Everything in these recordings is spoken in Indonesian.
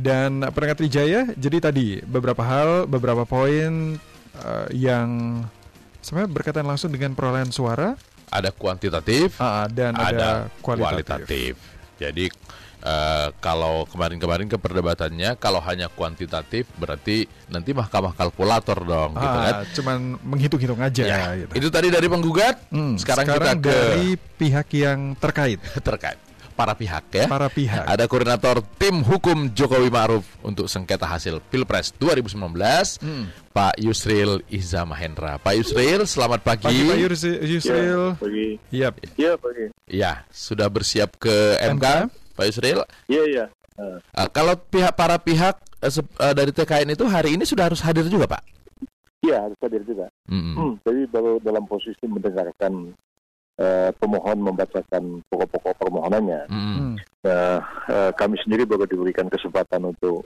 Dan pendengar Trijaya, jadi tadi beberapa hal, beberapa poin uh, yang sebenarnya berkaitan langsung dengan perolehan suara. Ada kuantitatif, uh, dan ada, ada kualitatif. kualitatif. Jadi uh, kalau kemarin-kemarin ke perdebatannya kalau hanya kuantitatif berarti nanti mahkamah kalkulator dong, gitu ah, gitu kan? Cuman menghitung-hitung aja. Ya, gitu. Itu tadi dari penggugat. Hmm, sekarang, sekarang kita ke dari pihak yang terkait. terkait para pihak ya. Para pihak. Ada koordinator tim hukum Jokowi Ma'ruf untuk sengketa hasil Pilpres 2019, hmm. Pak Yusril Iza Mahendra. Pak Yusril, selamat pagi. Pagi Pak Yusril. Ya, pagi. Iya. Iya, pagi. Ya, sudah bersiap ke MK, MK? Pak Yusril? Iya, iya. Uh. Uh, kalau pihak para pihak uh, dari TKN itu hari ini sudah harus hadir juga, Pak? Iya, harus hadir juga. Mm -hmm. hmm, jadi baru dalam posisi mendengarkan uh, pemohon membacakan pokok-pokok permohonannya. Mm. Uh, uh, kami sendiri baru diberikan kesempatan untuk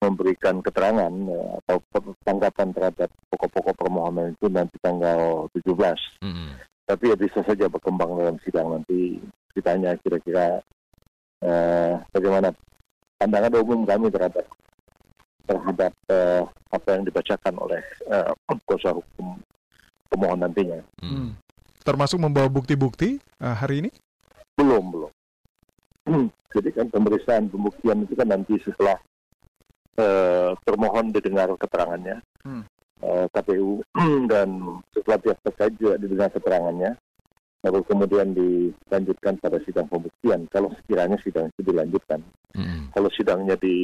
memberikan keterangan uh, atau tanggapan terhadap pokok-pokok permohonan itu nanti tanggal 17. Mm. Tapi ya bisa saja berkembang dalam sidang nanti ditanya kira-kira uh, bagaimana pandangan umum kami terhadap terhadap uh, apa yang dibacakan oleh uh, kuasa hukum pemohon nantinya. Mm termasuk membawa bukti-bukti uh, hari ini? Belum, belum. Hmm, jadi kan pemeriksaan pembuktian itu kan nanti setelah uh, termohon didengar keterangannya hmm. uh, KPU dan setelah pihak terkait juga didengar keterangannya lalu kemudian dilanjutkan pada sidang pembuktian kalau sekiranya sidang itu dilanjutkan. Hmm. Kalau sidangnya di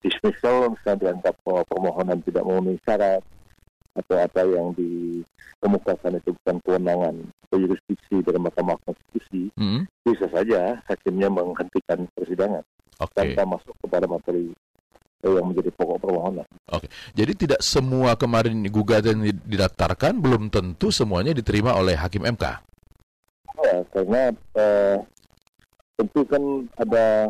dismissal, misalnya dianggap permohonan tidak memenuhi syarat, atau apa yang dikemukakan itu bukan kewenangan atau jurisdiksi dari Mahkamah Konstitusi, hmm. bisa saja hakimnya menghentikan persidangan okay. tanpa masuk kepada materi yang menjadi pokok permohonan. Oke, okay. jadi tidak semua kemarin gugatan didaftarkan belum tentu semuanya diterima oleh hakim MK. Ya, karena eh, tentu kan ada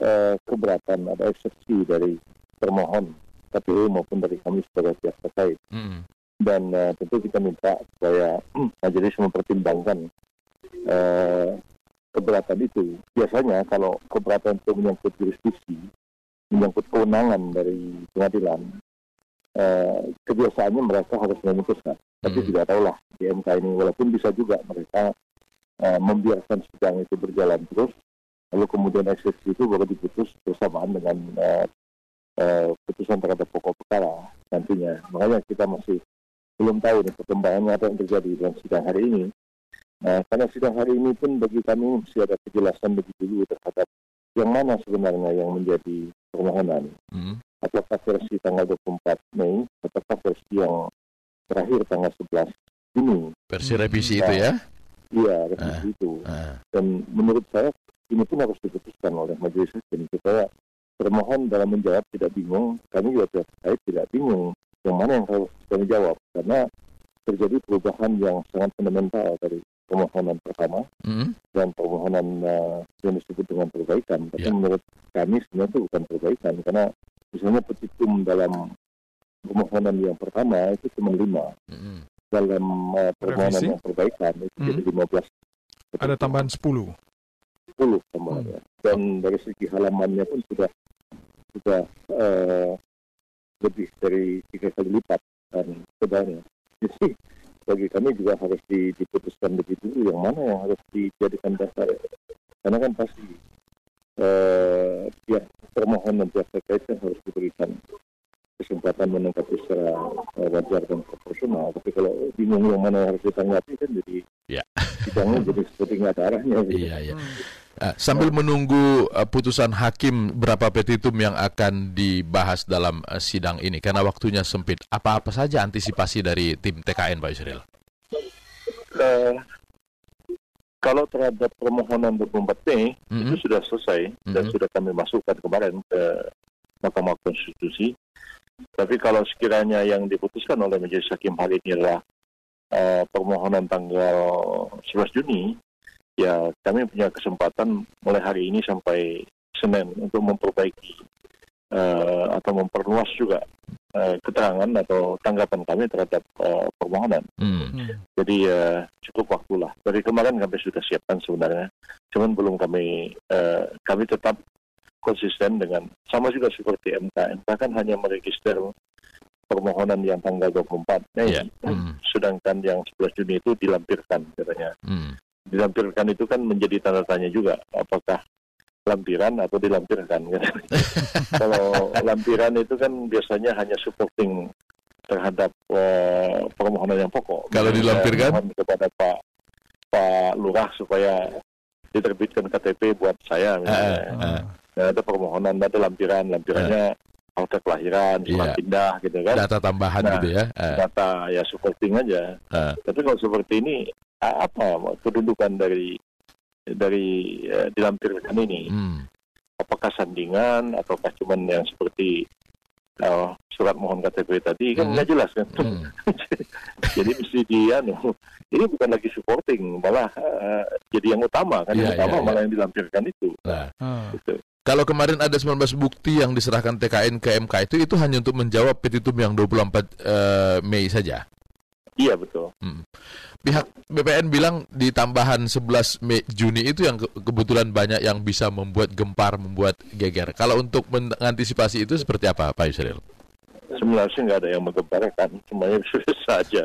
eh, keberatan, ada eksepsi dari termohon KPU maupun dari kami sebagai pihak terkait. Mm. Dan uh, tentu kita minta supaya majelis mempertimbangkan uh, keberatan itu. Biasanya kalau keberatan itu menyangkut jurisdiksi, menyangkut kewenangan dari pengadilan, uh, kebiasaannya mereka harus memutuskan. Tapi mm. tidak tahulah di MK ini, walaupun bisa juga mereka uh, membiarkan sidang itu berjalan terus, lalu kemudian eksepsi itu baru diputus bersamaan dengan uh, uh, putusan terhadap pokok perkara nantinya. Makanya kita masih belum tahu nih perkembangannya apa yang terjadi dalam sidang hari ini. Nah, karena sidang hari ini pun bagi kami masih ada kejelasan lebih dulu terhadap yang mana sebenarnya yang menjadi permohonan. Hmm. Apakah versi tanggal 24 Mei, ataukah versi yang terakhir tanggal 11 Juni. Versi revisi nah, itu ya? Iya, revisi uh, itu. Uh. Dan menurut saya ini pun harus diputuskan oleh majelis hakim supaya termohon dalam menjawab tidak bingung, kami juga terkait tidak bingung yang mana yang harus kami jawab karena terjadi perubahan yang sangat fundamental dari permohonan pertama mm. dan permohonan uh, yang disebut dengan perbaikan. Tapi yeah. menurut kami sebenarnya itu bukan perbaikan karena misalnya petitum dalam permohonan yang pertama itu cuma lima. Mm. Dalam uh, permohonan Revisi? yang perbaikan itu mm. jadi lima belas. Ada tambahan sepuluh. Sepuluh tambahannya. Mm. Dan dari segi halamannya pun sudah sudah uh, lebih dari tiga kali lipat dan sebenarnya. Jadi bagi kami juga harus diputuskan lebih dulu yang mana yang harus dijadikan dasar. Karena kan pasti uh, pihak termohon dan pihak terkait kan harus diberikan kesempatan menanggapi secara uh, wajar dan proporsional. Tapi kalau bingung yang mana yang harus ditanggapi kan jadi yeah. sidangnya jadi seperti nggak ada arahnya. Gitu. Iya, iya. Uh, sambil menunggu uh, putusan hakim berapa petitum yang akan dibahas dalam uh, sidang ini karena waktunya sempit. Apa-apa saja antisipasi dari tim TKN Pak Yusril? Uh, kalau terhadap permohonan 24 Mei mm -hmm. itu sudah selesai mm -hmm. dan sudah kami masukkan kemarin ke Mahkamah Konstitusi. Tapi kalau sekiranya yang diputuskan oleh Majelis Hakim hari ini adalah uh, permohonan tanggal 11 Juni, ya kami punya kesempatan mulai hari ini sampai Senin untuk memperbaiki uh, atau memperluas juga uh, keterangan atau tanggapan kami terhadap uh, permohonan. Hmm. Jadi uh, cukup waktulah. Dari kemarin kami sudah siapkan sebenarnya, cuman belum kami uh, kami tetap konsisten dengan sama juga seperti MK. MK kan hanya meregister permohonan yang tanggal 24 Mei, Iya. Hmm. sedangkan yang 11 Juni itu dilampirkan katanya. Hmm. Dilampirkan itu kan menjadi tanda tanya juga apakah lampiran atau dilampirkan. kan. Kalau lampiran itu kan biasanya hanya supporting terhadap eh, permohonan yang pokok. Kalau dilampirkan? kepada Pak Pak Lurah supaya diterbitkan KTP buat saya misalnya. Ah, ah. Dan ada permohonan, ada lampiran, lampirannya akta kelahiran, surat Iya. pindah gitu kan. Data tambahan Nah, gitu ya. Ah, Data ya supporting aja. ah. Tapi kalau seperti ini apa kedudukan dari dari eh, dilampirkan ini? Hmm. Apakah sandingan ataukah cuman yang seperti eh, surat mohon KTP tadi kan Hmm. nggak jelas kan? Hmm. jadi mesti dia ini bukan lagi supporting malah eh, jadi yang utama kan yang Iya, utama iya, malah yang dilampirkan itu. Nah, Ah. Gitu. kalau kemarin ada 19 bukti yang diserahkan TKN ke MK itu itu hanya untuk menjawab petitum yang 24 eh, Mei saja. Iya betul. Pihak BPN bilang di tambahan 11 Mei Juni itu yang ke- kebetulan banyak yang bisa membuat gempar, membuat geger. Kalau untuk mengantisipasi itu seperti apa, Pak Yusril? Sebenarnya nggak ada yang menggemparkan, semuanya sudah saja.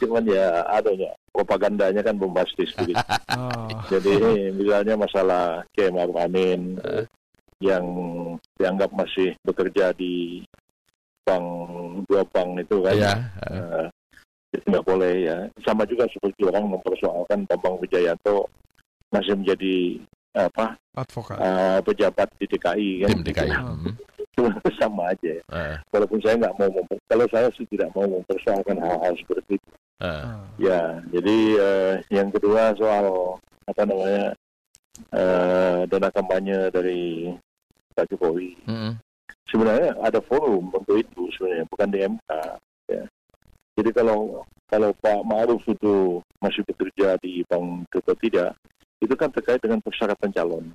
Cuman ya adanya propagandanya kan bombastis begitu. Ah. Jadi misalnya masalah Kiai Maruf Amin yang dianggap masih bekerja di bank dua bank itu kan, Ya, eh, itu nggak boleh ya. Sama juga seperti orang mempersoalkan Bambang Wijayanto masih menjadi apa Advokat. eh, pejabat di DKI kan, tim DKI. Ah. Hmm. sama aja. ya. Eh, Walaupun saya nggak mau memper- kalau saya sih tidak mau mempersoalkan hal-hal seperti itu. eh. Ah. Ya, jadi eh, yang kedua soal apa namanya eh, dana kampanye dari Pak Jokowi. Mm-mm. Sebenarnya ada forum untuk itu sebenarnya, bukan di MK. Ya. Jadi kalau kalau Pak Ma'ruf itu masih bekerja di bank atau tidak, itu kan terkait dengan persyaratan calon.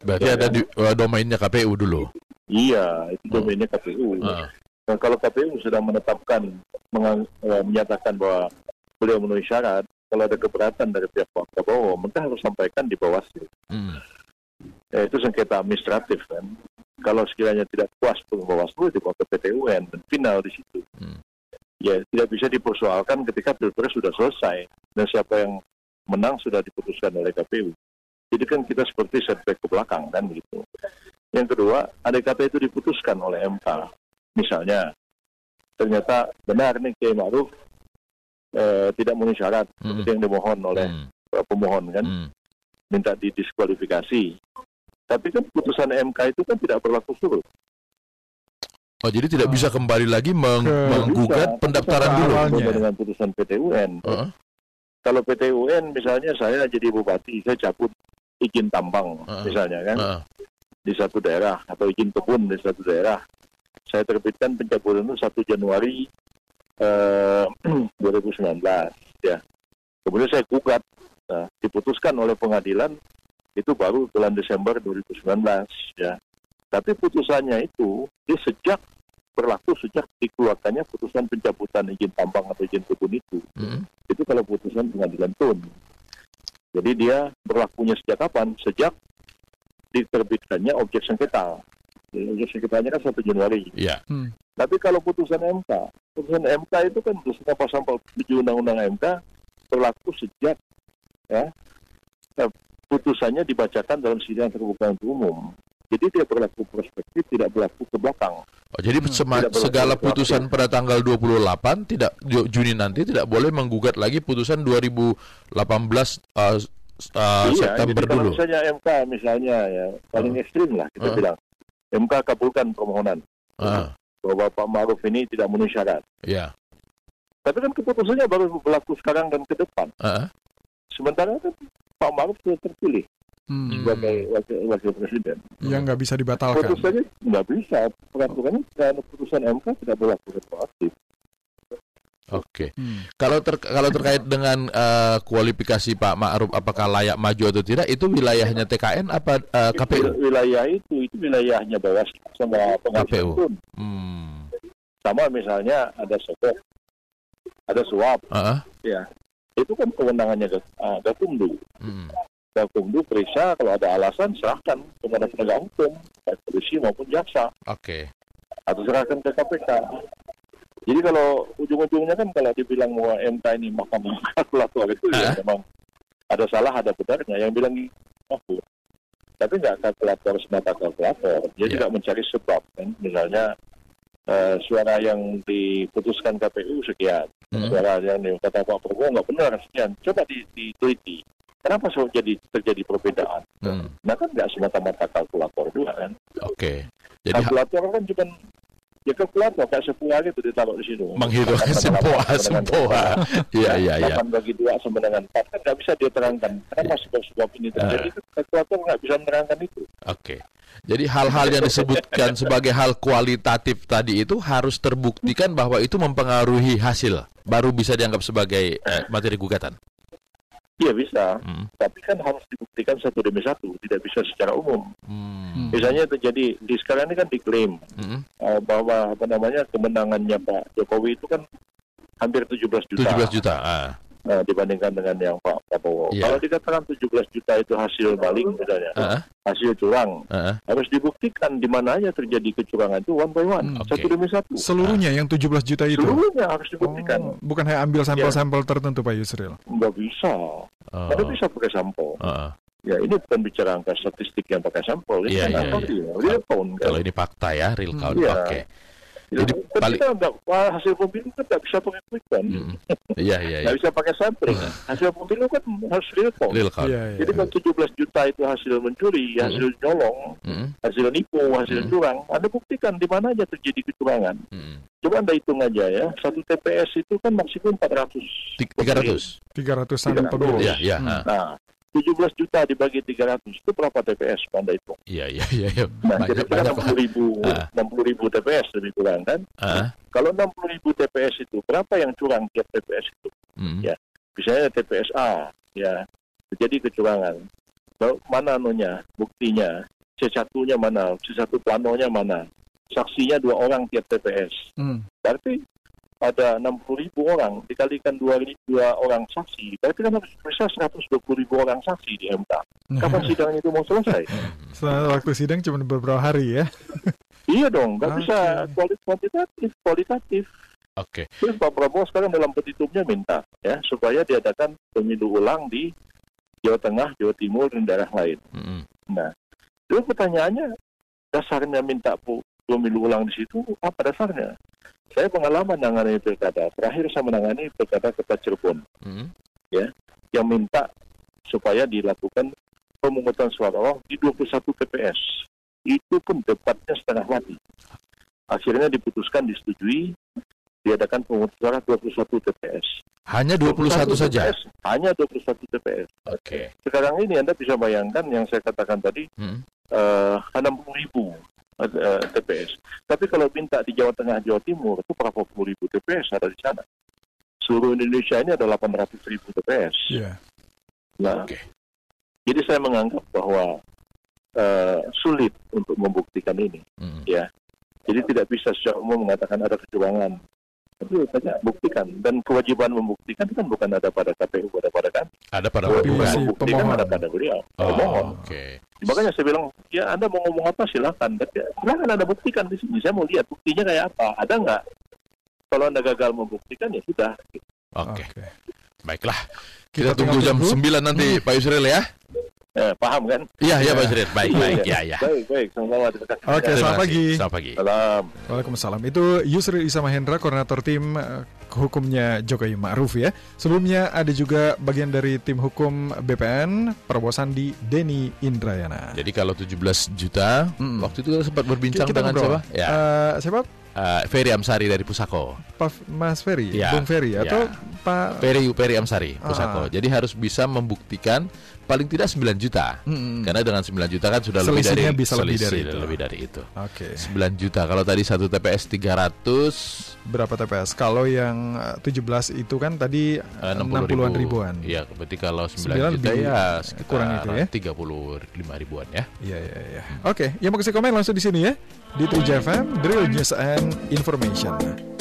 Berarti Ya, ada di eh, domainnya KPU dulu. Iya, itu domainnya KPU. Ah. Nah, kalau KPU sudah menetapkan, mengang- eh, menyatakan bahwa beliau memenuhi syarat, kalau ada keberatan dari pihak Pak Prabowo, maka harus sampaikan di Bawaslu. Hmm. Eh, itu sengketa administratif kan. Kalau sekiranya tidak puas pun Bawaslu, dibawa ke PT UN dan final di situ. Hmm. Ya, tidak bisa dipersoalkan ketika pilpres sudah selesai dan siapa yang menang sudah diputuskan oleh KPU. Jadi kan kita seperti setback ke belakang kan gitu. Yang kedua, kata itu diputuskan oleh MK, misalnya ternyata benar nih Kiai Ma'ruf eh, tidak memenuhi syarat Hmm. seperti yang dimohon oleh Hmm. eh, pemohon kan Hmm. minta didiskualifikasi. Tapi kan putusan MK itu kan tidak berlaku surut. Oh, jadi tidak Ah. bisa kembali lagi meng- Ke- menggugat Bisa. pendaftaran dulu. awalnya. Dengan putusan PT UN. Heeh. Kalau PT UN misalnya saya jadi bupati, saya cabut izin tambang Ah. misalnya kan Heeh. di satu daerah atau izin kebun di satu daerah. Saya terbitkan pencabutan itu 1 Januari eh, 2019 ya. Kemudian saya gugat, nah, diputuskan oleh pengadilan itu baru bulan Desember 2019 ya. Tapi putusannya itu dia sejak berlaku sejak dikeluarkannya putusan pencabutan izin tambang atau izin kebun itu. Hmm. Itu kalau putusan pengadilan tun. Jadi dia berlakunya sejak kapan? Sejak diterbitkannya objek sengketa. Jadi Objek sengketanya kan 1 Januari. Iya. Hmm. Tapi kalau putusan MK, putusan MK itu kan putusan pasal 47 Undang-Undang MK berlaku sejak ya eh, putusannya dibacakan dalam sidang terbuka untuk umum. Jadi dia berlaku prospektif, tidak berlaku ke belakang. Oh, jadi Hmm. Tidak segala putusan pada tanggal 28 tidak Ju- Juni nanti tidak boleh menggugat lagi putusan 2018 uh, uh, iya, September jadi kalau dulu. misalnya MK misalnya ya paling Uh. ekstrim lah kita Uh. bilang. MK kabulkan permohonan Ah, bahwa Pak Maruf ini tidak memenuhi syarat. ya. Tapi kan keputusannya baru berlaku sekarang dan ke depan. Ah, Sementara kan Pak Maruf sudah terpilih Hmm. sebagai wakil, wakil presiden. Yang nggak bisa dibatalkan. Putusannya nggak bisa. Peraturannya karena putusan MK tidak berlaku retroaktif. Oke. Hmm. Kalau ter- kalau terkait dengan uh, kualifikasi Pak Ma'ruf apakah layak maju atau tidak itu wilayahnya TKN apa uh, KPU? Itu Wilayah itu itu wilayahnya Bawaslu sama pengadilan KPU. tun. Hmm. Sama misalnya ada sogok, ada suap, Ah, ya. Itu kan kewenangannya ah, Gakumdu. hmm. Gakumdu periksa kalau ada alasan serahkan kepada penegak hukum, baik polisi maupun jaksa, Oke. atau serahkan ke KPK. Jadi kalau ujung-ujungnya kan kalau dibilang bahwa MK ini mahkamah kalkulator itu ya memang ada salah ada benarnya. Yang bilang aku, tapi nggak kalkulator semata kalkulator. Dia Ya. juga mencari sebab kan, misalnya eh, suara yang diputuskan KPU sekian, Hmm. suara yang kata Pak Prabowo nggak benar sekian. Coba di- diteliti. Kenapa so jadi terjadi perbedaan? Hmm. Nah kan nggak semata-mata kalkulator juga kan. Oke. Jadi ha- kalkulator kan cuma ya kalkulator kayak sepuluh itu ditaruh di situ. menghitung sempoa. dua. Iya iya iya. Delapan bagi dua sama dengan empat kan nggak bisa dia terangkan. Kenapa sebab-sebab ini terjadi? Ah. Kalkulator nggak bisa menerangkan itu. Oke. Jadi hal-hal yang disebutkan sebagai hal kualitatif tadi itu harus terbuktikan bahwa itu mempengaruhi hasil, baru bisa dianggap sebagai eh, materi gugatan. Iya bisa, Hmm. tapi kan harus dibuktikan satu demi satu, tidak bisa secara umum. Hmm. Misalnya terjadi di sekarang ini kan diklaim Hmm. eh, bahwa apa namanya kemenangannya Pak Jokowi itu kan hampir 17 juta 17 juta. Ah. Eh, dibandingkan dengan yang Pak Prabowo. Iya. Kalau dikatakan 17 juta itu hasil maling misalnya, Ah, hasil curang, ah, ah. harus dibuktikan di mana aja terjadi kecurangan itu one by one, Hmm, oke. satu demi satu. Seluruhnya yang 17 juta itu. Seluruhnya harus dibuktikan. Oh, bukan hanya ambil sampel-sampel tertentu Pak Yusril. Nggak bisa. Oh. Ada bisa pakai sampel. Ah, ah. Ya ini bukan bicara angka statistik yang pakai sampel. Ini Iya, kan iya, apa iya. sih? Real count. kan. Kalau ini fakta ya, real count. Iya. Oke. Ya, jadi kan paling- kita nggak, wah, hasil pemilu kan nggak bisa pakai quick count. Hmm. Iya iya iya. Nggak bisa pakai sampling. Hasil pemilu kan harus real count. Real count. Iya, iya. Jadi kalau 17 juta itu hasil mencuri, hasil nyolong, Hmm. hasil nipu, hasil Hmm. curang, Anda buktikan di mana aja terjadi kecurangan. Hmm. Coba Anda hitung aja ya, satu TPS itu kan maksimum 400. Ti- 300. 300-an 300. penduduk. Iya iya. Hmm. ah. Nah, 17 juta dibagi 300 itu berapa TPS Anda hitung? Iya iya iya. iya. Nah, Banyak jadi banyak. 60 ribu, Ah. 60 ribu TPS lebih kurang kan? Ah. Kalau 60 ribu TPS itu, berapa yang curang tiap TPS itu? Hmm. Ya. Misalnya TPS A, ya, terjadi kecurangan. Lalu mana anunya, buktinya, C1-nya mana, C1 planonya mana, saksinya dua orang tiap TPS. Hmm. Berarti ada 60 ribu orang dikalikan dua, ri- dua orang saksi, berarti kan harus bisa 120 ribu orang saksi di MK. Kapan sidang itu mau selesai? Setelah waktu sidang cuma beberapa hari ya. iya dong, nggak Oke. bisa kuali- kuantitatif, kualitatif. Oke. Terus Pak Prabowo sekarang dalam petitumnya minta ya supaya diadakan pemilu ulang di Jawa Tengah, Jawa Timur, dan daerah lain. Hmm. Nah, itu pertanyaannya dasarnya minta pemilu ulang di situ apa dasarnya? Saya pengalaman menangani pilkada. Terakhir saya menangani pilkada kota Cirebon Hmm. yang minta supaya dilakukan pemungutan suara ulang di 21 TPS. Itu pun debatnya setengah mati. Akhirnya diputuskan disetujui diadakan pemungutan suara 21 TPS. Hanya 21 saja. TPS, hanya 21 TPS. Oke. Sekarang ini Anda bisa bayangkan yang saya katakan tadi Hmm. eh 60 ribu eh, TPS. Tapi kalau minta di Jawa Tengah, Jawa Timur itu berapa puluh ribu TPS ada di sana. Seluruh Indonesia ini ada 800 ribu TPS. Iya. Nah, Oke. jadi saya menganggap bahwa eh, sulit untuk membuktikan ini. Hmm. Jadi tidak bisa secara umum mengatakan ada kecurangan. Tapi banyak buktikan dan kewajiban membuktikan kan bukan ada pada KPU, ada pada kami. Ada pada membuktikan pemohon. ada pada beliau. Oh, oke. Makanya saya bilang, ya Anda mau ngomong apa silakan. Tapi ya, silakan Anda buktikan di sini. Saya mau lihat buktinya kayak apa. Ada nggak? Kalau Anda gagal membuktikan ya sudah. Oke. Oke. Baiklah. Kita Kita, tunggu jam tunggu. 9 nanti Pak Yusril ya. Eh, paham kan? Iya, iya Iya. Pak Yusril. Baik, baik. Ya, ya. Baik, baik. Sama-sama. Kasih. Oke, selamat pagi. Selamat pagi. Salam. Waalaikumsalam. Itu Yusril Isa Mahendra, koordinator tim eh, hukumnya Jokowi Ma'ruf ya. Sebelumnya ada juga bagian dari tim hukum BPN, Prabowo Sandi, Denny Indrayana. Jadi kalau 17 juta, Mm. waktu itu sempat berbincang Kita dengan ngobrol. siapa? Ya, Eh, siapa? eh, Ferry Amsari dari Pusako. Pak Mas Ferry, Ya, Bung Ferry ya. atau Pak Ferry Ferry Amsari Pusako. Ah. Jadi harus bisa membuktikan paling tidak 9 juta. Mm-mm. Karena dengan 9 juta kan sudah lebih dari bisa lebih dari itu. lebih dari itu. Oke. 9 juta. Kalau tadi satu TPS 300 Berapa TPS? Kalau yang eh, 17 itu kan tadi eh, 60 60 an ribu. ribuan. Iya, berarti kalau 9 Sembilan juta lebih ya sekitar kurang itu ya. 35 ribuan ya. Iya, iya, iya. Oke, yang mau kasih komen langsung di sini ya. Di 3 FM, Drill News and Information.